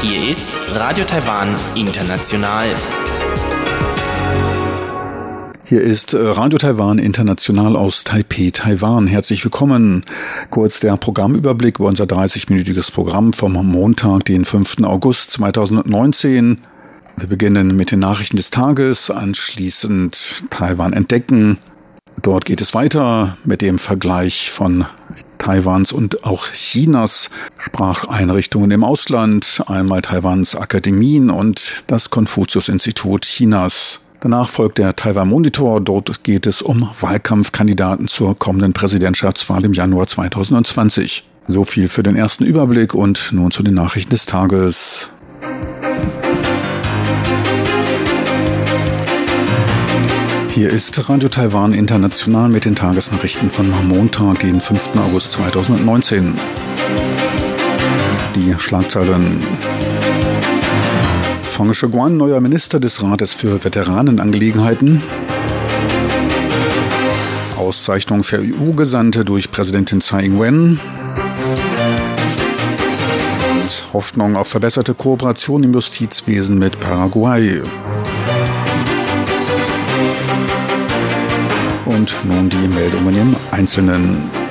Hier ist Radio Taiwan International. Hier ist äh, Radio Taiwan International aus Taipei, Taiwan. Herzlich willkommen. Kurz der Programmüberblick über unser 30-minütiges Programm vom Montag, den 5. August 2019. Wir beginnen mit den Nachrichten des Tages, anschließend Taiwan entdecken. Dort geht es weiter mit dem Vergleich von Taiwans und auch Chinas Spracheinrichtungen im Ausland, einmal Taiwans Akademien und das Konfuzius-Institut Chinas. Danach folgt der Taiwan Monitor. Dort geht es um Wahlkampfkandidaten zur kommenden Präsidentschaftswahl im Januar 2020. So viel für den ersten Überblick und nun zu den Nachrichten des Tages. Hier ist Radio Taiwan International mit den Tagesnachrichten von Montag, den 5. August 2019. Die Schlagzeilen. Fang Shiguan, neuer Minister des Rates für Veteranenangelegenheiten. Auszeichnung für EU-Gesandte durch Präsidentin Tsai Ing-wen. Hoffnung auf verbesserte Kooperation im Justizwesen mit Paraguay. Und nun die Meldungen im Einzelnen.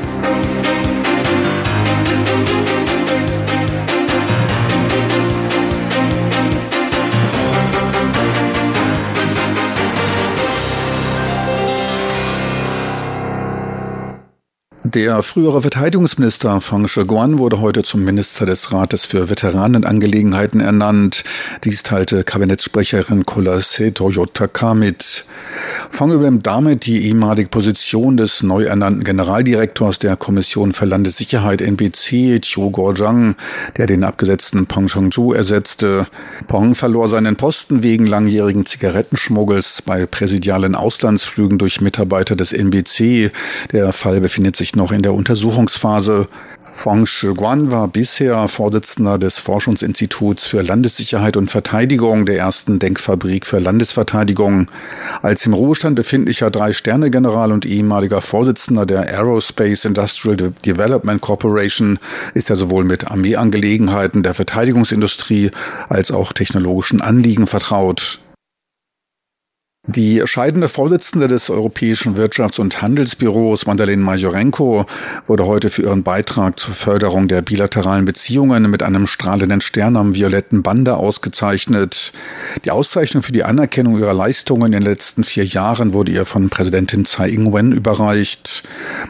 Der frühere Verteidigungsminister Fang Shiguan wurde heute zum Minister des Rates für Veteranenangelegenheiten ernannt. Dies teilte Kabinettssprecherin Kolase Toyotaka mit. Fang übernimmt damit die ehemalige Position des neu ernannten Generaldirektors der Kommission für Landessicherheit NBC, Chiu Guozhang, der den abgesetzten Peng Shengzhu ersetzte. Peng verlor seinen Posten wegen langjährigen Zigarettenschmuggels bei präsidialen Auslandsflügen durch Mitarbeiter des NBC. Der Fall befindet sich noch noch in der Untersuchungsphase. Fang Shiguan war bisher Vorsitzender des Forschungsinstituts für Landessicherheit und Verteidigung der ersten Denkfabrik für Landesverteidigung. Als im Ruhestand befindlicher Drei-Sterne-General und ehemaliger Vorsitzender der Aerospace Industrial Development Corporation ist er sowohl mit Armeeangelegenheiten der Verteidigungsindustrie als auch technologischen Anliegen vertraut. Die scheidende Vorsitzende des Europäischen Wirtschafts- und Handelsbüros, Madeleine Majorenko, wurde heute für ihren Beitrag zur Förderung der bilateralen Beziehungen mit einem strahlenden Stern am violetten Bande ausgezeichnet. Die Auszeichnung für die Anerkennung ihrer Leistungen in den letzten vier Jahren wurde ihr von Präsidentin Tsai Ing-wen überreicht.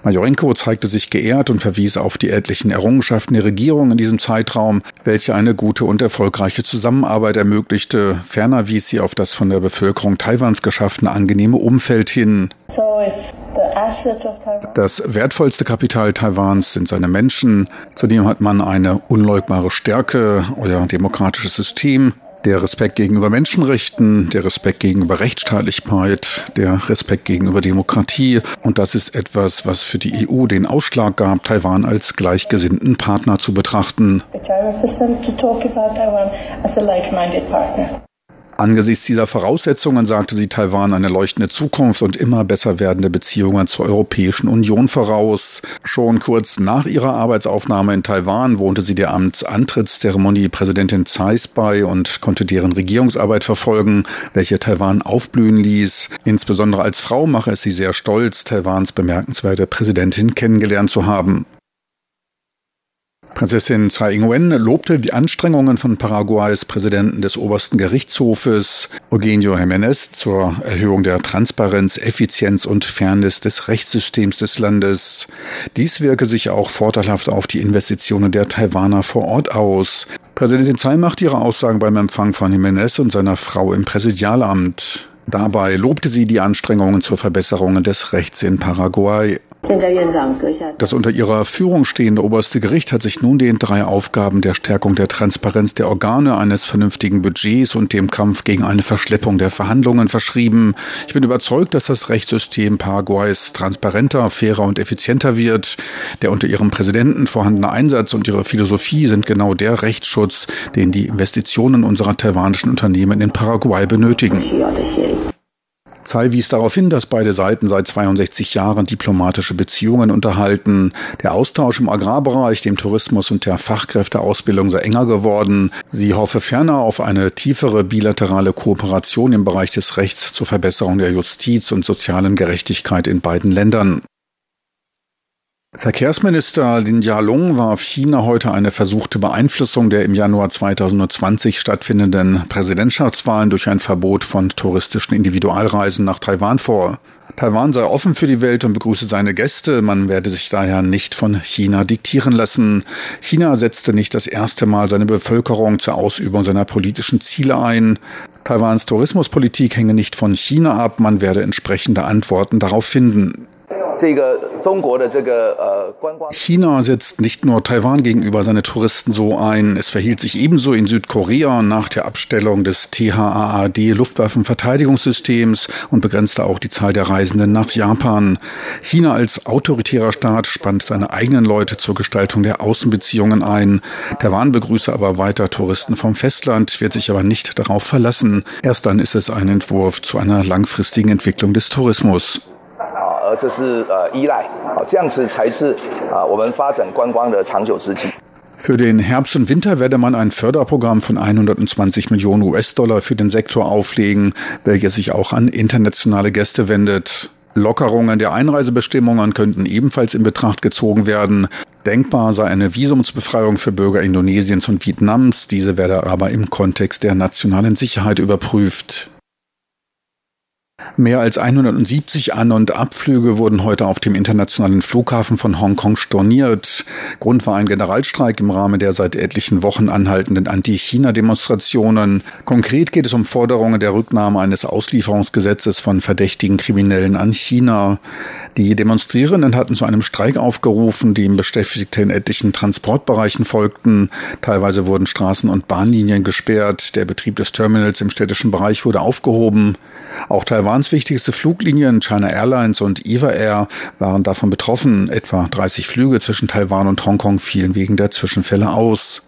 Majorenko zeigte sich geehrt und verwies auf die etlichen Errungenschaften der Regierung in diesem Zeitraum, welche eine gute und erfolgreiche Zusammenarbeit ermöglichte. Ferner wies sie auf das von der Bevölkerung Taiwans geschaffene angenehme Umfeld hin. Das wertvollste Kapital Taiwans sind seine Menschen. Zudem hat man eine unleugbare Stärke, euer demokratisches System, der Respekt gegenüber Menschenrechten, der Respekt gegenüber Rechtsstaatlichkeit, der Respekt gegenüber Demokratie. Und das ist etwas, was für die EU den Ausschlag gab, Taiwan als gleichgesinnten Partner zu betrachten. Angesichts dieser Voraussetzungen sagte sie Taiwan eine leuchtende Zukunft und immer besser werdende Beziehungen zur Europäischen Union voraus. Schon kurz nach ihrer Arbeitsaufnahme in Taiwan wohnte sie der Amtsantrittszeremonie Präsidentin Tsais bei und konnte deren Regierungsarbeit verfolgen, welche Taiwan aufblühen ließ. Insbesondere als Frau mache es sie sehr stolz, Taiwans bemerkenswerte Präsidentin kennengelernt zu haben. Prinzessin Tsai Ing-wen lobte die Anstrengungen von Paraguays Präsidenten des obersten Gerichtshofes Eugenio Jiménez zur Erhöhung der Transparenz, Effizienz und Fairness des Rechtssystems des Landes. Dies wirke sich auch vorteilhaft auf die Investitionen der Taiwaner vor Ort aus. Präsidentin Tsai macht ihre Aussagen beim Empfang von Jiménez und seiner Frau im Präsidialamt. Dabei lobte sie die Anstrengungen zur Verbesserung des Rechts in Paraguay. Das unter ihrer Führung stehende oberste Gericht hat sich nun den drei Aufgaben der Stärkung der Transparenz der Organe, eines vernünftigen Budgets und dem Kampf gegen eine Verschleppung der Verhandlungen verschrieben. Ich bin überzeugt, dass das Rechtssystem Paraguays transparenter, fairer und effizienter wird. Der unter ihrem Präsidenten vorhandene Einsatz und ihre Philosophie sind genau der Rechtsschutz, den die Investitionen unserer taiwanischen Unternehmen in Paraguay benötigen. Tsai wies darauf hin, dass beide Seiten seit 62 Jahren diplomatische Beziehungen unterhalten. Der Austausch im Agrarbereich, dem Tourismus und der Fachkräfteausbildung sei enger geworden. Sie hoffe ferner auf eine tiefere bilaterale Kooperation im Bereich des Rechts zur Verbesserung der Justiz und sozialen Gerechtigkeit in beiden Ländern. Verkehrsminister Lin Jialong warf China heute eine versuchte Beeinflussung der im Januar 2020 stattfindenden Präsidentschaftswahlen durch ein Verbot von touristischen Individualreisen nach Taiwan vor. Taiwan sei offen für die Welt und begrüße seine Gäste. Man werde sich daher nicht von China diktieren lassen. China setzte nicht das erste Mal seine Bevölkerung zur Ausübung seiner politischen Ziele ein. Taiwans Tourismuspolitik hänge nicht von China ab. Man werde entsprechende Antworten darauf finden. China setzt nicht nur Taiwan gegenüber seine Touristen so ein. Es verhielt sich ebenso in Südkorea nach der Abstellung des THAAD Luftwaffenverteidigungssystems und begrenzte auch die Zahl der Reisenden nach Japan. China als autoritärer Staat spannt seine eigenen Leute zur Gestaltung der Außenbeziehungen ein. Taiwan begrüße aber weiter Touristen vom Festland, wird sich aber nicht darauf verlassen. Erst dann ist es ein Entwurf zu einer langfristigen Entwicklung des Tourismus. 而这是呃依赖，好，这样子才是啊我们发展观光的长久之计。Für den Herbst und Winter werde man ein Förderprogramm von 120 Millionen US-Dollar für den Sektor auflegen, welches sich auch an internationale Gäste wendet. Lockerungen der Einreisebestimmungen könnten ebenfalls in Betracht gezogen werden. Denkbar sei eine Visumsbefreiung für Bürger Indonesiens und Vietnams. Diese werde aber im Kontext der nationalen Sicherheit überprüft. Mehr als 170 An- und Abflüge wurden heute auf dem internationalen Flughafen von Hongkong storniert. Grund war ein Generalstreik im Rahmen der seit etlichen Wochen anhaltenden Anti-China-Demonstrationen. Konkret geht es um Forderungen der Rücknahme eines Auslieferungsgesetzes von verdächtigen Kriminellen an China. Die Demonstrierenden hatten zu einem Streik aufgerufen, dem Beschäftigte in etlichen Transportbereichen folgten. Teilweise wurden Straßen und Bahnlinien gesperrt. Der Betrieb des Terminals im städtischen Bereich wurde aufgehoben. Auch Taiwans wichtigste Fluglinien China Airlines und EVA Air waren davon betroffen. Etwa 30 Flüge zwischen Taiwan und Hongkong fielen wegen der Zwischenfälle aus.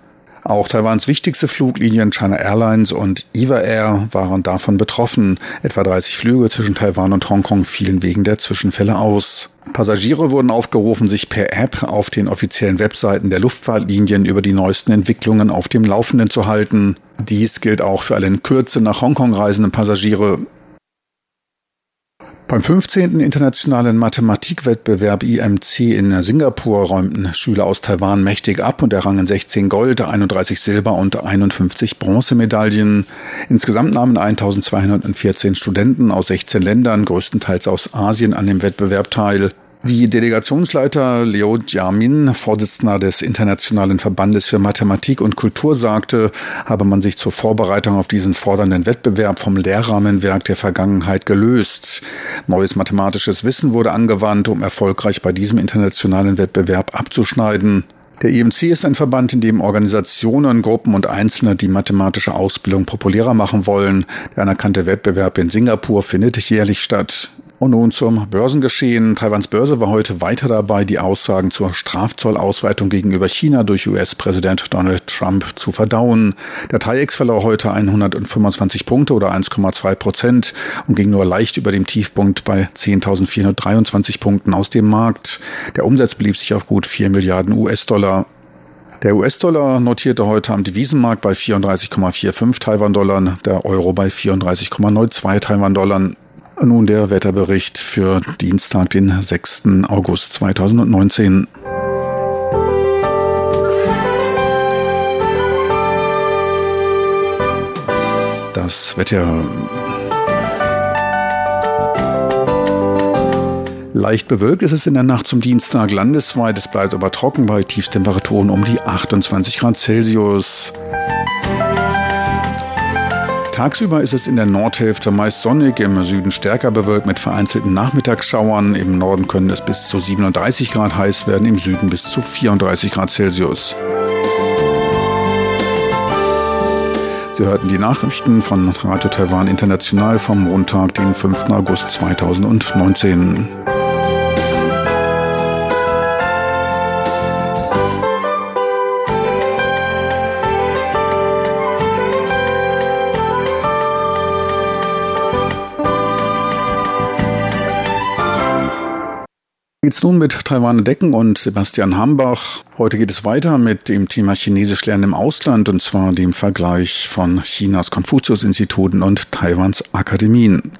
Auch Taiwans wichtigste Fluglinien China Airlines und EVA Air waren davon betroffen. Etwa 30 Flüge zwischen Taiwan und Hongkong fielen wegen der Zwischenfälle aus. Passagiere wurden aufgerufen, sich per App auf den offiziellen Webseiten der Luftfahrtlinien über die neuesten Entwicklungen auf dem Laufenden zu halten. Dies gilt auch für alle in Kürze nach Hongkong reisenden Passagiere. Beim 15. internationalen Mathematikwettbewerb IMC in Singapur räumten Schüler aus Taiwan mächtig ab und errangen 16 Gold, 31 Silber und 51 Bronzemedaillen. Insgesamt nahmen 1214 Studenten aus 16 Ländern, größtenteils aus Asien, an dem Wettbewerb teil. Wie Delegationsleiter Leo Jiamin, Vorsitzender des Internationalen Verbandes für Mathematik und Kultur, sagte, habe man sich zur Vorbereitung auf diesen fordernden Wettbewerb vom Lehrrahmenwerk der Vergangenheit gelöst. Neues mathematisches Wissen wurde angewandt, um erfolgreich bei diesem internationalen Wettbewerb abzuschneiden. Der IMC ist ein Verband, in dem Organisationen, Gruppen und Einzelne die mathematische Ausbildung populärer machen wollen. Der anerkannte Wettbewerb in Singapur findet jährlich statt. Und nun zum Börsengeschehen. Taiwans Börse war heute weiter dabei, die Aussagen zur Strafzollausweitung gegenüber China durch US-Präsident Donald Trump zu verdauen. Der TAIEX verlor heute 125 Punkte oder 1,2 Prozent und ging nur leicht über dem Tiefpunkt bei 10.423 Punkten aus dem Markt. Der Umsatz belief sich auf gut 4 Milliarden US-Dollar. Der US-Dollar notierte heute am Devisenmarkt bei 34,45 Taiwan-Dollar, der Euro bei 34,92 Taiwan-Dollar. Nun der Wetterbericht für Dienstag, den 6. August 2019. Das Wetter. Leicht bewölkt ist es in der Nacht zum Dienstag landesweit. Es bleibt aber trocken bei Tiefstemperaturen um die 28 Grad Celsius. Tagsüber ist es in der Nordhälfte meist sonnig, im Süden stärker bewölkt mit vereinzelten Nachmittagsschauern. Im Norden können es bis zu 37 Grad heiß werden, im Süden bis zu 34 Grad Celsius. Sie hörten die Nachrichten von Radio Taiwan International vom Montag, den 5. August 2019. Geht's nun mit Taiwan Decken und Sebastian Hambach. Heute geht es weiter mit dem Thema Chinesisch lernen im Ausland und zwar dem Vergleich von Chinas Konfuzius-Instituten und Taiwans Akademien.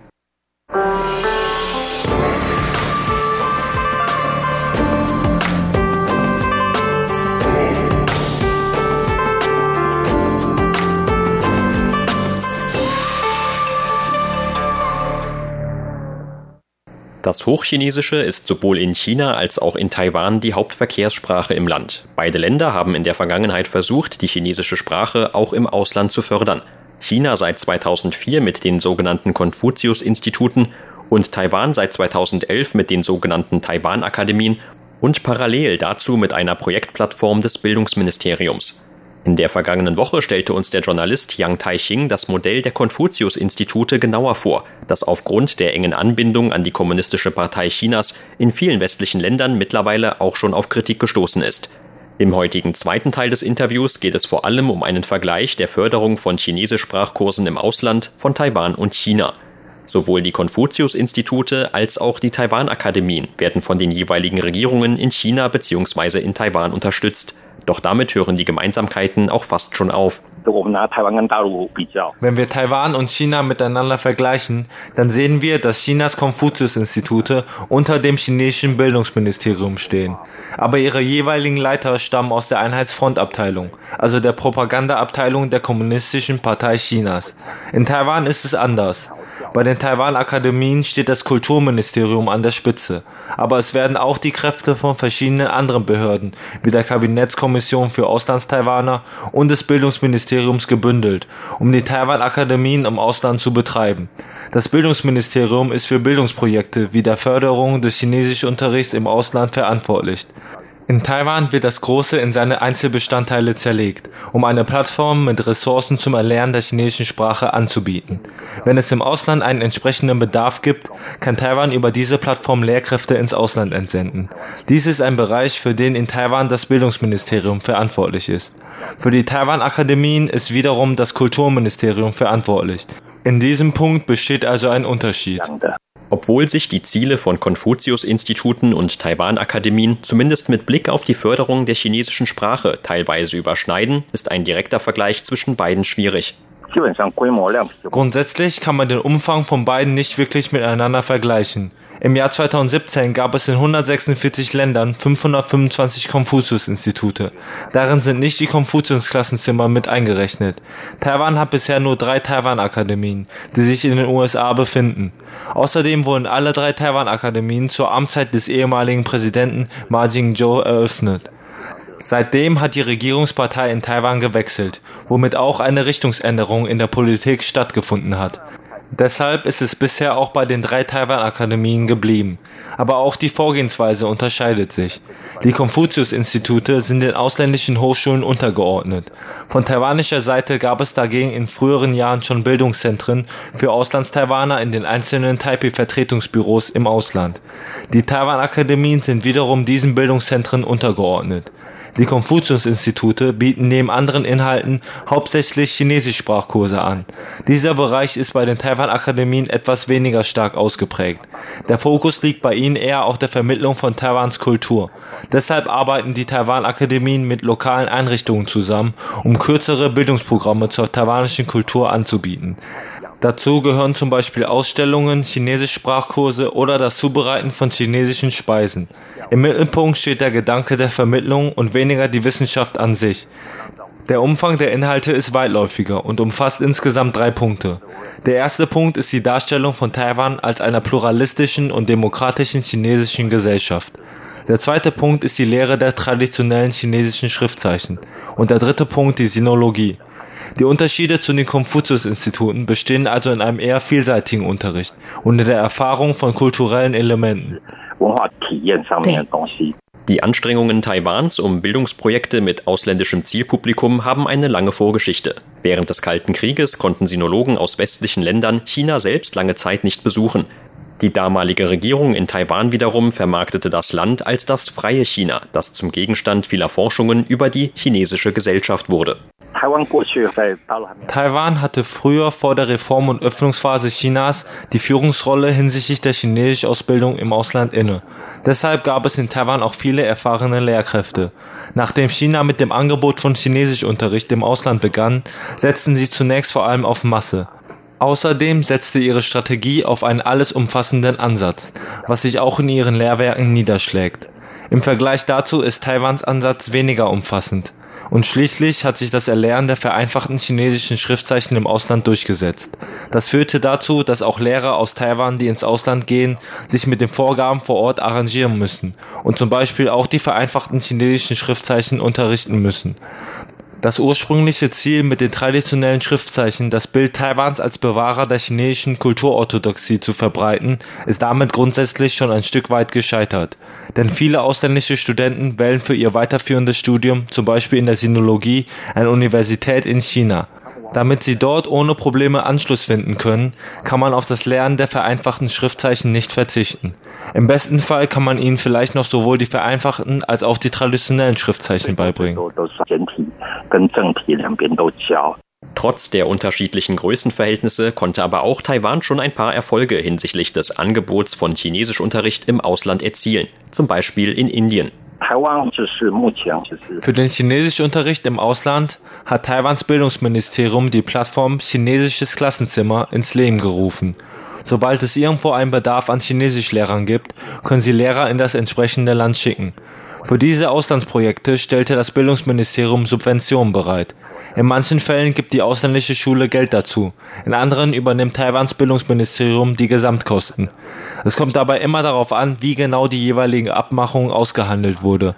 Das Hochchinesische ist sowohl in China als auch in Taiwan die Hauptverkehrssprache im Land. Beide Länder haben in der Vergangenheit versucht, die chinesische Sprache auch im Ausland zu fördern. China seit 2004 mit den sogenannten Konfuzius-Instituten und Taiwan seit 2011 mit den sogenannten Taiwan-Akademien und parallel dazu mit einer Projektplattform des Bildungsministeriums. In der vergangenen Woche stellte uns der Journalist Yang Taiching das Modell der Konfuzius-Institute genauer vor, das aufgrund der engen Anbindung an die Kommunistische Partei Chinas in vielen westlichen Ländern mittlerweile auch schon auf Kritik gestoßen ist. Im heutigen zweiten Teil des Interviews geht es vor allem um einen Vergleich der Förderung von Chinesischsprachkursen im Ausland von Taiwan und China. Sowohl die Konfuzius-Institute als auch die Taiwan-Akademien werden von den jeweiligen Regierungen in China bzw. in Taiwan unterstützt. Doch damit hören die Gemeinsamkeiten auch fast schon auf. Wenn wir Taiwan und China miteinander vergleichen, dann sehen wir, dass Chinas Konfuzius-Institute unter dem chinesischen Bildungsministerium stehen. Aber ihre jeweiligen Leiter stammen aus der Einheitsfrontabteilung, also der Propagandaabteilung der Kommunistischen Partei Chinas. In Taiwan ist es anders. Bei den Taiwan-Akademien steht das Kulturministerium an der Spitze, aber es werden auch die Kräfte von verschiedenen anderen Behörden, wie der Kabinettskommission für Auslandstaiwaner und des Bildungsministeriums gebündelt, um die Taiwan-Akademien im Ausland zu betreiben. Das Bildungsministerium ist für Bildungsprojekte wie der Förderung des Chinesischunterrichts im Ausland verantwortlich. In Taiwan wird das Große in seine Einzelbestandteile zerlegt, um eine Plattform mit Ressourcen zum Erlernen der chinesischen Sprache anzubieten. Wenn es im Ausland einen entsprechenden Bedarf gibt, kann Taiwan über diese Plattform Lehrkräfte ins Ausland entsenden. Dies ist ein Bereich, für den in Taiwan das Bildungsministerium verantwortlich ist. Für die Taiwan-Akademien ist wiederum das Kulturministerium verantwortlich. In diesem Punkt besteht also ein Unterschied. Obwohl sich die Ziele von Konfuzius-Instituten und Taiwan-Akademien zumindest mit Blick auf die Förderung der chinesischen Sprache teilweise überschneiden, ist ein direkter Vergleich zwischen beiden schwierig. Grundsätzlich kann man den Umfang von beiden nicht wirklich miteinander vergleichen. Im Jahr 2017 gab es in 146 Ländern 525 Konfuzius-Institute. Darin sind nicht die Konfuzius-Klassenzimmer mit eingerechnet. Taiwan hat bisher nur drei Taiwan-Akademien, die sich in den USA befinden. Außerdem wurden alle drei Taiwan-Akademien zur Amtszeit des ehemaligen Präsidenten Ma Ying-jeou eröffnet. Seitdem hat die Regierungspartei in Taiwan gewechselt, womit auch eine Richtungsänderung in der Politik stattgefunden hat. Deshalb ist es bisher auch bei den drei Taiwan-Akademien geblieben. Aber auch die Vorgehensweise unterscheidet sich. Die Konfuzius-Institute sind den ausländischen Hochschulen untergeordnet. Von taiwanischer Seite gab es dagegen in früheren Jahren schon Bildungszentren für Auslandstaiwaner in den einzelnen Taipei-Vertretungsbüros im Ausland. Die Taiwan-Akademien sind wiederum diesen Bildungszentren untergeordnet. Die Konfuzius-Institute bieten neben anderen Inhalten hauptsächlich Chinesischsprachkurse an. Dieser Bereich ist bei den Taiwan-Akademien etwas weniger stark ausgeprägt. Der Fokus liegt bei ihnen eher auf der Vermittlung von Taiwans Kultur. Deshalb arbeiten die Taiwan-Akademien mit lokalen Einrichtungen zusammen, um kürzere Bildungsprogramme zur taiwanischen Kultur anzubieten. Dazu gehören zum Beispiel Ausstellungen, Chinesischsprachkurse oder das Zubereiten von chinesischen Speisen. Im Mittelpunkt steht der Gedanke der Vermittlung und weniger die Wissenschaft an sich. Der Umfang der Inhalte ist weitläufiger und umfasst insgesamt drei Punkte. Der erste Punkt ist die Darstellung von Taiwan als einer pluralistischen und demokratischen chinesischen Gesellschaft. Der zweite Punkt ist die Lehre der traditionellen chinesischen Schriftzeichen. Und der dritte Punkt die Sinologie. Die Unterschiede zu den Konfuzius-Instituten bestehen also in einem eher vielseitigen Unterricht und in der Erfahrung von kulturellen Elementen. Die Anstrengungen Taiwans um Bildungsprojekte mit ausländischem Zielpublikum haben eine lange Vorgeschichte. Während des Kalten Krieges konnten Sinologen aus westlichen Ländern China selbst lange Zeit nicht besuchen. Die damalige Regierung in Taiwan wiederum vermarktete das Land als das freie China, das zum Gegenstand vieler Forschungen über die chinesische Gesellschaft wurde. Taiwan hatte früher vor der Reform- und Öffnungsphase Chinas die Führungsrolle hinsichtlich der Chinesisch-Ausbildung im Ausland inne. Deshalb gab es in Taiwan auch viele erfahrene Lehrkräfte. Nachdem China mit dem Angebot von Chinesischunterricht im Ausland begann, setzten sie zunächst vor allem auf Masse. Außerdem setzte ihre Strategie auf einen alles umfassenden Ansatz, was sich auch in ihren Lehrwerken niederschlägt. Im Vergleich dazu ist Taiwans Ansatz weniger umfassend. Und schließlich hat sich das Erlernen der vereinfachten chinesischen Schriftzeichen im Ausland durchgesetzt. Das führte dazu, dass auch Lehrer aus Taiwan, die ins Ausland gehen, sich mit den Vorgaben vor Ort arrangieren müssen und zum Beispiel auch die vereinfachten chinesischen Schriftzeichen unterrichten müssen. Das ursprüngliche Ziel mit den traditionellen Schriftzeichen, das Bild Taiwans als Bewahrer der chinesischen Kulturorthodoxie zu verbreiten, ist damit grundsätzlich schon ein Stück weit gescheitert. Denn viele ausländische Studenten wählen für ihr weiterführendes Studium, zum Beispiel in der Sinologie, eine Universität in China. Damit sie dort ohne Probleme Anschluss finden können, kann man auf das Lernen der vereinfachten Schriftzeichen nicht verzichten. Im besten Fall kann man ihnen vielleicht noch sowohl die vereinfachten als auch die traditionellen Schriftzeichen beibringen. Trotz der unterschiedlichen Größenverhältnisse konnte aber auch Taiwan schon ein paar Erfolge hinsichtlich des Angebots von Chinesischunterricht im Ausland erzielen, zum Beispiel in Indien. Für den Chinesischunterricht im Ausland hat Taiwans Bildungsministerium die Plattform Chinesisches Klassenzimmer ins Leben gerufen. Sobald es irgendwo einen Bedarf an Chinesischlehrern gibt, können sie Lehrer in das entsprechende Land schicken. Für diese Auslandsprojekte stellte das Bildungsministerium Subventionen bereit. In manchen Fällen gibt die ausländische Schule Geld dazu, in anderen übernimmt Taiwans Bildungsministerium die Gesamtkosten. Es kommt dabei immer darauf an, wie genau die jeweilige Abmachung ausgehandelt wurde.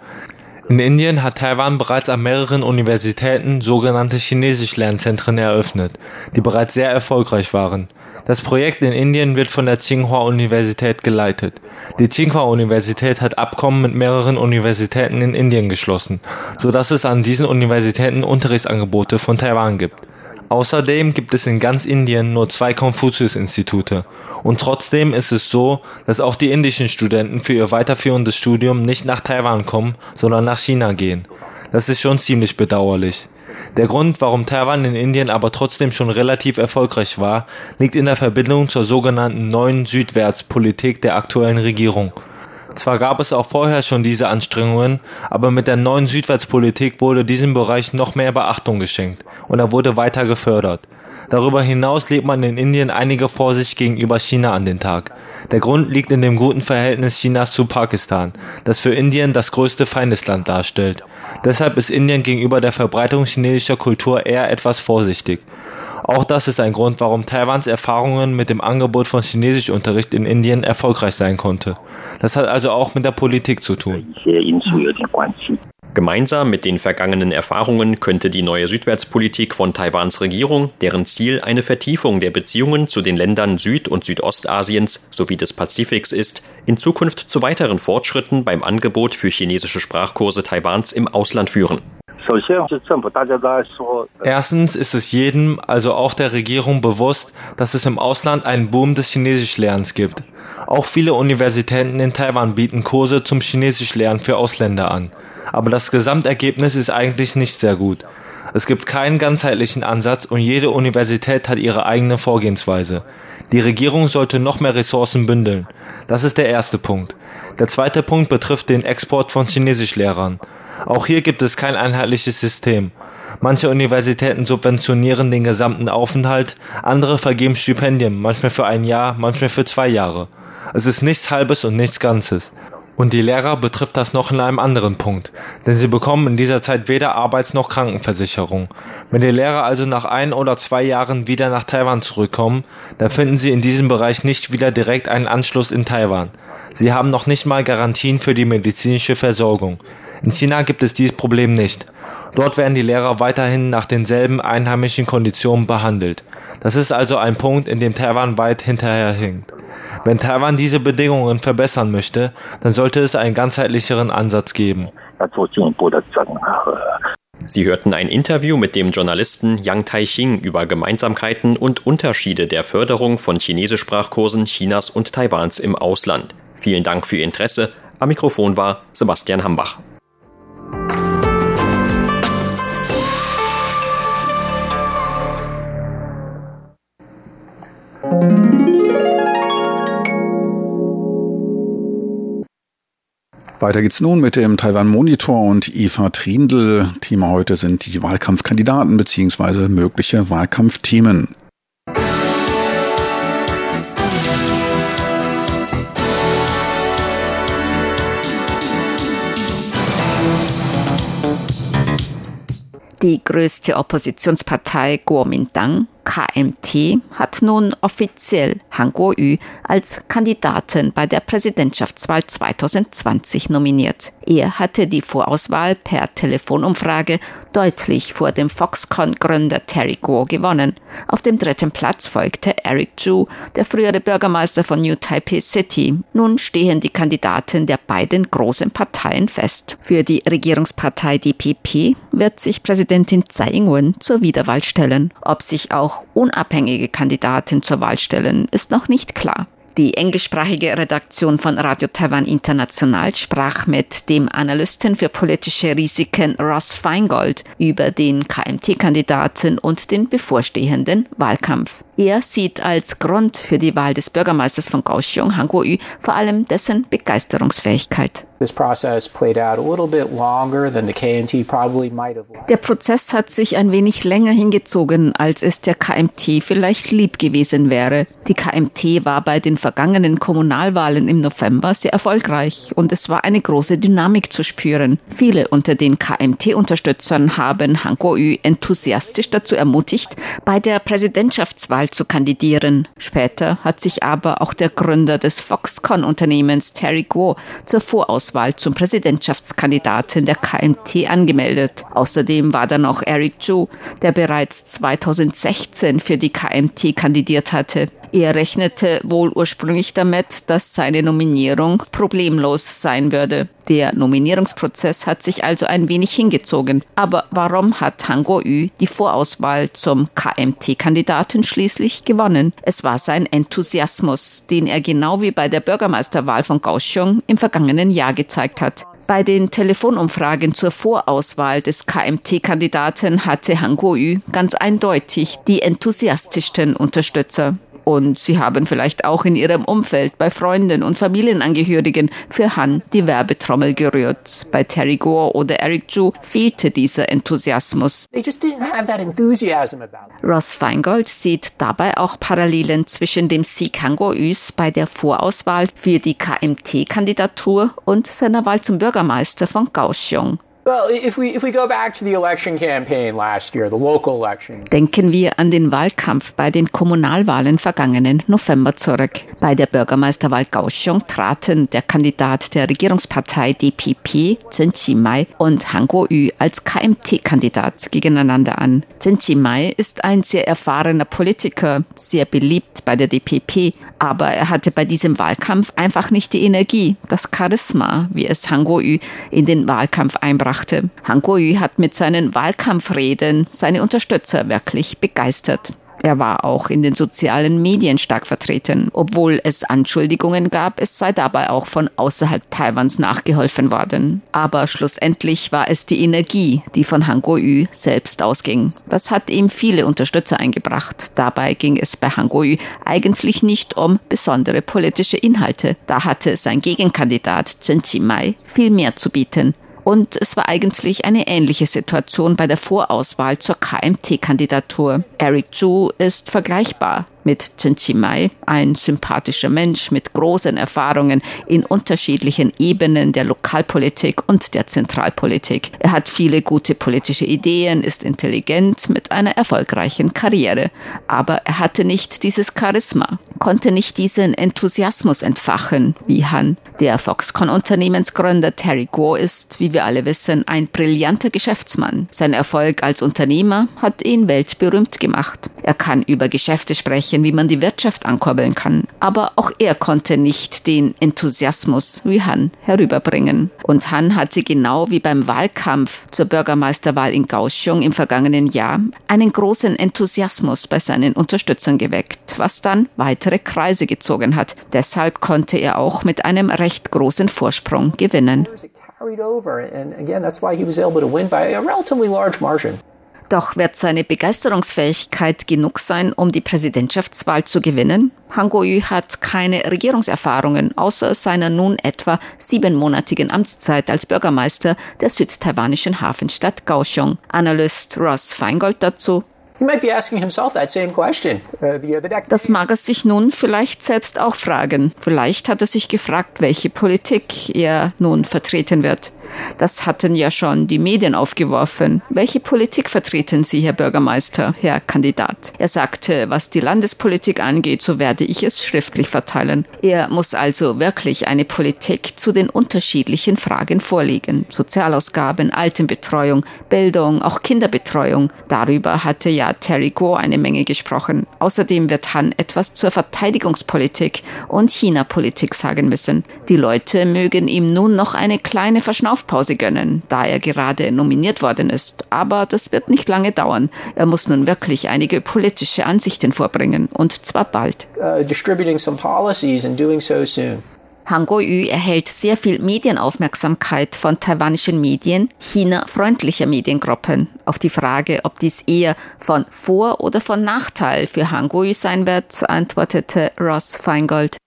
In Indien hat Taiwan bereits an mehreren Universitäten sogenannte Chinesisch-Lernzentren eröffnet, die bereits sehr erfolgreich waren. Das Projekt in Indien wird von der Tsinghua-Universität geleitet. Die Tsinghua-Universität hat Abkommen mit mehreren Universitäten in Indien geschlossen, so dass es an diesen Universitäten Unterrichtsangebote von Taiwan gibt. Außerdem gibt es in ganz Indien nur zwei Konfuzius-Institute. Und trotzdem ist es so, dass auch die indischen Studenten für ihr weiterführendes Studium nicht nach Taiwan kommen, sondern nach China gehen. Das ist schon ziemlich bedauerlich. Der Grund, warum Taiwan in Indien aber trotzdem schon relativ erfolgreich war, liegt in der Verbindung zur sogenannten neuen Südwärtspolitik der aktuellen Regierung. Zwar gab es auch vorher schon diese Anstrengungen, aber mit der neuen Südwärtspolitik wurde diesem Bereich noch mehr Beachtung geschenkt und er wurde weiter gefördert. Darüber hinaus legt man in Indien einige Vorsicht gegenüber China an den Tag. Der Grund liegt in dem guten Verhältnis Chinas zu Pakistan, das für Indien das größte Feindesland darstellt. Deshalb ist Indien gegenüber der Verbreitung chinesischer Kultur eher etwas vorsichtig. Auch das ist ein Grund, warum Taiwans Erfahrungen mit dem Angebot von Chinesischunterricht in Indien erfolgreich sein konnte. Das hat also auch mit der Politik zu tun. Gemeinsam mit den vergangenen Erfahrungen könnte die neue Südwärtspolitik von Taiwans Regierung, deren Ziel eine Vertiefung der Beziehungen zu den Ländern Süd- und Südostasiens sowie des Pazifiks ist, in Zukunft zu weiteren Fortschritten beim Angebot für chinesische Sprachkurse Taiwans im Ausland führen. Erstens ist es jedem, also auch der Regierung, bewusst, dass es im Ausland einen Boom des Chinesischlernens gibt. Auch viele Universitäten in Taiwan bieten Kurse zum Chinesischlernen für Ausländer an. Aber das Gesamtergebnis ist eigentlich nicht sehr gut. Es gibt keinen ganzheitlichen Ansatz und jede Universität hat ihre eigene Vorgehensweise. Die Regierung sollte noch mehr Ressourcen bündeln. Das ist der erste Punkt. Der zweite Punkt betrifft den Export von Chinesischlehrern. Auch hier gibt es kein einheitliches System. Manche Universitäten subventionieren den gesamten Aufenthalt, andere vergeben Stipendien, manchmal für ein Jahr, manchmal für zwei Jahre. Es ist nichts Halbes und nichts Ganzes. Und die Lehrer betrifft das noch in einem anderen Punkt, denn sie bekommen in dieser Zeit weder Arbeits- noch Krankenversicherung. Wenn die Lehrer also nach ein oder zwei Jahren wieder nach Taiwan zurückkommen, dann finden sie in diesem Bereich nicht wieder direkt einen Anschluss in Taiwan. Sie haben noch nicht mal Garantien für die medizinische Versorgung. In China gibt es dieses Problem nicht. Dort werden die Lehrer weiterhin nach denselben einheimischen Konditionen behandelt. Das ist also ein Punkt, in dem Taiwan weit hinterherhinkt. Wenn Taiwan diese Bedingungen verbessern möchte, dann sollte es einen ganzheitlicheren Ansatz geben. Sie hörten ein Interview mit dem Journalisten Yang Taixing über Gemeinsamkeiten und Unterschiede der Förderung von Chinesischsprachkursen Chinas und Taiwans im Ausland. Vielen Dank für Ihr Interesse. Am Mikrofon war Sebastian Hambach. Weiter geht's nun mit dem Taiwan Monitor und Eva Triendl. Thema heute sind die Wahlkampfkandidaten bzw. mögliche Wahlkampfthemen. Die größte Oppositionspartei Kuomintang KMT hat nun offiziell Han Kuo-yu als Kandidaten bei der Präsidentschaftswahl 2020 nominiert. Er hatte die Vorauswahl per Telefonumfrage deutlich vor dem Foxconn-Gründer Terry Guo gewonnen. Auf dem dritten Platz folgte Eric Chu, der frühere Bürgermeister von New Taipei City. Nun stehen die Kandidaten der beiden großen Parteien fest. Für die Regierungspartei DPP wird sich Präsidentin Tsai Ing-wen zur Wiederwahl stellen. Ob sich auch auch unabhängige Kandidaten zur Wahl stellen, ist noch nicht klar. Die englischsprachige Redaktion von Radio Taiwan International sprach mit dem Analysten für politische Risiken Ross Feingold über den KMT-Kandidaten und den bevorstehenden Wahlkampf. Er sieht als Grund für die Wahl des Bürgermeisters von Kaohsiung, Han Kuo-yu, vor allem dessen Begeisterungsfähigkeit. Der Prozess hat sich ein wenig länger hingezogen, als es der KMT vielleicht lieb gewesen wäre. Die KMT war bei den vergangenen Kommunalwahlen im November sehr erfolgreich und es war eine große Dynamik zu spüren. Viele unter den KMT-Unterstützern haben Han Kuo-yu enthusiastisch dazu ermutigt, bei der Präsidentschaftswahl Wahl zu kandidieren. Später hat sich aber auch der Gründer des Foxconn-Unternehmens Terry Guo zur Vorauswahl zum Präsidentschaftskandidaten der KMT angemeldet. Außerdem war da noch Eric Chu, der bereits 2016 für die KMT kandidiert hatte. Er rechnete wohl ursprünglich damit, dass seine Nominierung problemlos sein würde. Der Nominierungsprozess hat sich also ein wenig hingezogen. Aber warum hat Han Kuo-yu die Vorauswahl zum KMT-Kandidaten schließlich gewonnen? Es war sein Enthusiasmus, den er genau wie bei der Bürgermeisterwahl von Kaohsiung im vergangenen Jahr gezeigt hat. Bei den Telefonumfragen zur Vorauswahl des KMT-Kandidaten hatte Han Kuo-yu ganz eindeutig die enthusiastischsten Unterstützer. Und sie haben vielleicht auch in ihrem Umfeld bei Freunden und Familienangehörigen für Han die Werbetrommel gerührt. Bei Terry Gore oder Eric Chu fehlte dieser Enthusiasmus. Ross Feingold sieht dabei auch Parallelen zwischen dem Sieg Han Kuo-yus bei der Vorauswahl für die KMT-Kandidatur und seiner Wahl zum Bürgermeister von Kaohsiung. Denken wir an den Wahlkampf bei den Kommunalwahlen vergangenen November zurück. Bei der Bürgermeisterwahl Kaohsiung traten der Kandidat der Regierungspartei DPP, Chen Qimai, und Han Kuo-yu als KMT-Kandidat gegeneinander an. Chen Qimai ist ein sehr erfahrener Politiker, sehr beliebt bei der DPP, aber er hatte bei diesem Wahlkampf einfach nicht die Energie, das Charisma, wie es Han Kuo-yu in den Wahlkampf einbrachte brachte. Han Kuo-yu hat mit seinen Wahlkampfreden seine Unterstützer wirklich begeistert. Er war auch in den sozialen Medien stark vertreten, obwohl es Anschuldigungen gab, es sei dabei auch von außerhalb Taiwans nachgeholfen worden. Aber schlussendlich war es die Energie, die von Han Kuo-yu selbst ausging. Das hat ihm viele Unterstützer eingebracht. Dabei ging es bei Han Kuo-yu eigentlich nicht um besondere politische Inhalte. Da hatte sein Gegenkandidat Chen Qimai viel mehr zu bieten. Und es war eigentlich eine ähnliche Situation bei der Vorauswahl zur KMT-Kandidatur. Eric Chu ist vergleichbar mit Chen Chimai, ein sympathischer Mensch mit großen Erfahrungen in unterschiedlichen Ebenen der Lokalpolitik und der Zentralpolitik. Er hat viele gute politische Ideen, ist intelligent mit einer erfolgreichen Karriere. Aber er hatte nicht dieses Charisma, konnte nicht diesen Enthusiasmus entfachen wie Han. Der Foxconn-Unternehmensgründer Terry Guo ist, wie wir alle wissen, ein brillanter Geschäftsmann. Sein Erfolg als Unternehmer hat ihn weltberühmt gemacht. Er kann über Geschäfte sprechen, wie man die Wirtschaft ankurbeln kann. Aber auch er konnte nicht den Enthusiasmus wie Han herüberbringen. Und Han hatte genau wie beim Wahlkampf zur Bürgermeisterwahl in Kaohsiung im vergangenen Jahr einen großen Enthusiasmus bei seinen Unterstützern geweckt, was dann weitere Kreise gezogen hat. Deshalb konnte er auch mit einem recht großen Vorsprung gewinnen. Doch wird seine Begeisterungsfähigkeit genug sein, um die Präsidentschaftswahl zu gewinnen? Han Kuo-yu hat keine Regierungserfahrungen, außer seiner nun etwa siebenmonatigen Amtszeit als Bürgermeister der südtaiwanischen Hafenstadt Kaohsiung. Analyst Ross Feingold dazu. Uh, das mag er sich nun vielleicht selbst auch fragen. Vielleicht hat er sich gefragt, welche Politik er nun vertreten wird. Das hatten ja schon die Medien aufgeworfen. Welche Politik vertreten Sie, Herr Bürgermeister, Herr Kandidat? Er sagte, was die Landespolitik angeht, so werde ich es schriftlich verteilen. Er muss also wirklich eine Politik zu den unterschiedlichen Fragen vorlegen. Sozialausgaben, Altenbetreuung, Bildung, auch Kinderbetreuung. Darüber hatte ja Terry Gore eine Menge gesprochen. Außerdem wird Han etwas zur Verteidigungspolitik und China-Politik sagen müssen. Die Leute mögen ihm nun noch eine kleine Verschnaufung Verschnaufpause gönnen, da er gerade nominiert worden ist. Aber das wird nicht lange dauern. Er muss nun wirklich einige politische Ansichten vorbringen und zwar bald. Uh, distributing some policies and doing so soon. Han Kuo-yu erhält sehr viel Medienaufmerksamkeit von taiwanischen Medien, China-freundlicher Mediengruppen. Auf die Frage, ob dies eher von Vor- oder von Nachteil für Han Kuo-yu sein wird, antwortete Ross Feingold.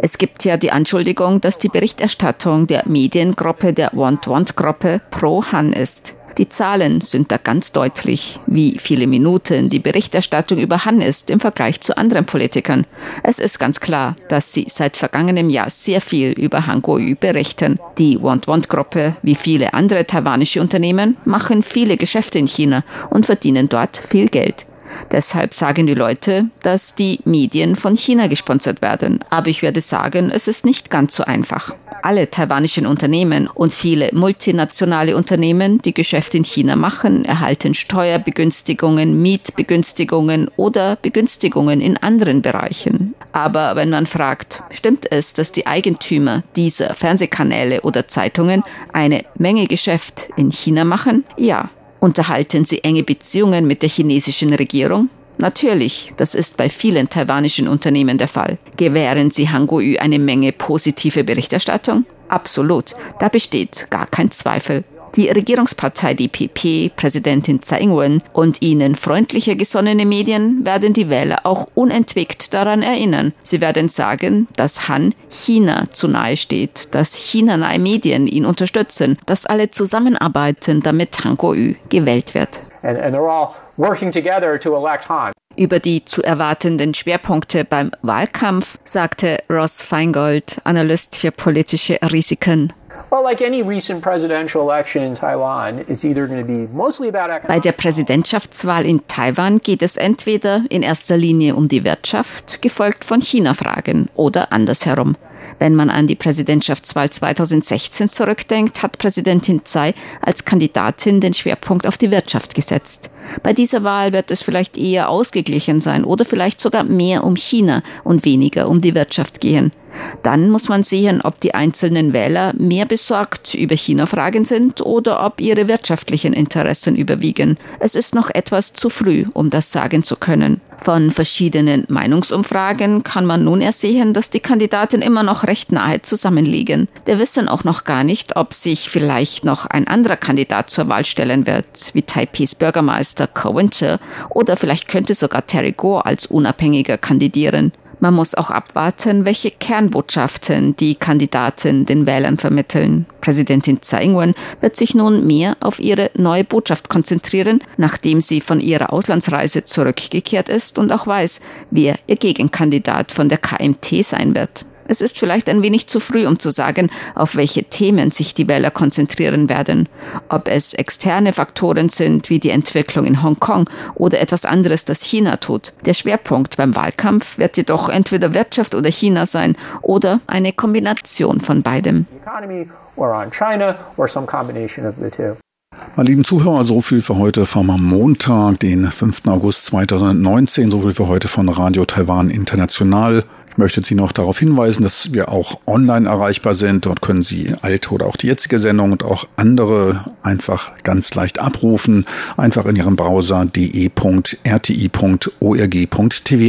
Es gibt ja die Anschuldigung, dass die Berichterstattung der Mediengruppe der Want-Want-Gruppe pro Han ist. Die Zahlen sind da ganz deutlich, wie viele Minuten die Berichterstattung über Han ist im Vergleich zu anderen Politikern. Es ist ganz klar, dass sie seit vergangenem Jahr sehr viel über Han Kuo-yu berichten. Die Want-Want-Gruppe, wie viele andere taiwanische Unternehmen, machen viele Geschäfte in China und verdienen dort viel Geld. Deshalb sagen die Leute, dass die Medien von China gesponsert werden. Aber ich werde sagen, es ist nicht ganz so einfach. Alle taiwanischen Unternehmen und viele multinationale Unternehmen, die Geschäfte in China machen, erhalten Steuerbegünstigungen, Mietbegünstigungen oder Begünstigungen in anderen Bereichen. Aber wenn man fragt, stimmt es, dass die Eigentümer dieser Fernsehkanäle oder Zeitungen eine Menge Geschäft in China machen? Ja, Unterhalten Sie enge Beziehungen mit der chinesischen Regierung? Natürlich, das ist bei vielen taiwanischen Unternehmen der Fall. Gewähren Sie Hangul eine Menge positive Berichterstattung? Absolut, da besteht gar kein Zweifel. Die Regierungspartei DPP, Präsidentin Tsai Ing-wen und ihnen freundlicher gesonnene Medien werden die Wähler auch unentwegt daran erinnern. Sie werden sagen, dass Han China zu nahe steht, dass China-nahe Medien ihn unterstützen, dass alle zusammenarbeiten, damit Han Kuo-yu gewählt wird. And, and they're all working together to elect Han. Über die zu erwartenden Schwerpunkte beim Wahlkampf sagte Ross Feingold, Analyst für politische Risiken. Bei der Präsidentschaftswahl in Taiwan geht es entweder in erster Linie um die Wirtschaft, gefolgt von China-Fragen, oder andersherum. Wenn man an die Präsidentschaftswahl 2016 zurückdenkt, hat Präsidentin Tsai als Kandidatin den Schwerpunkt auf die Wirtschaft gesetzt. Bei dieser Wahl wird es vielleicht eher ausgeglichen sein oder vielleicht sogar mehr um China und weniger um die Wirtschaft gehen. Dann muss man sehen, ob die einzelnen Wähler mehr besorgt über China-Fragen sind oder ob ihre wirtschaftlichen Interessen überwiegen. Es ist noch etwas zu früh, um das sagen zu können. Von verschiedenen Meinungsumfragen kann man nun ersehen, dass die Kandidaten immer noch recht nahe zusammenliegen. Wir wissen auch noch gar nicht, ob sich vielleicht noch ein anderer Kandidat zur Wahl stellen wird, wie Taipehs Bürgermeister Ko Winter, oder vielleicht könnte sogar Terry Gore als Unabhängiger kandidieren. Man muss auch abwarten, welche Kernbotschaften die Kandidaten den Wählern vermitteln. Präsidentin Tsai Ing-wen wird sich nun mehr auf ihre neue Botschaft konzentrieren, nachdem sie von ihrer Auslandsreise zurückgekehrt ist und auch weiß, wer ihr Gegenkandidat von der KMT sein wird. Es ist vielleicht ein wenig zu früh, um zu sagen, auf welche Themen sich die Wähler konzentrieren werden. Ob es externe Faktoren sind, wie die Entwicklung in Hongkong oder etwas anderes, das China tut. Der Schwerpunkt beim Wahlkampf wird jedoch entweder Wirtschaft oder China sein oder eine Kombination von beidem. Meine lieben Zuhörer, so viel für heute vom Montag, den 5. August 2019, so viel für heute von Radio Taiwan International. Ich möchte Sie noch darauf hinweisen, dass wir auch online erreichbar sind. Dort können Sie alte oder auch die jetzige Sendung und auch andere einfach ganz leicht abrufen. Einfach in Ihrem Browser de.rti.org.tv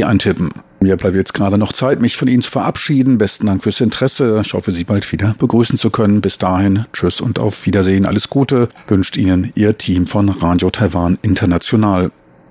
eintippen. Mir bleibt jetzt gerade noch Zeit, mich von Ihnen zu verabschieden. Besten Dank fürs Interesse. Ich hoffe, Sie bald wieder begrüßen zu können. Bis dahin, tschüss und auf Wiedersehen. Alles Gute wünscht Ihnen Ihr Team von Radio Taiwan International.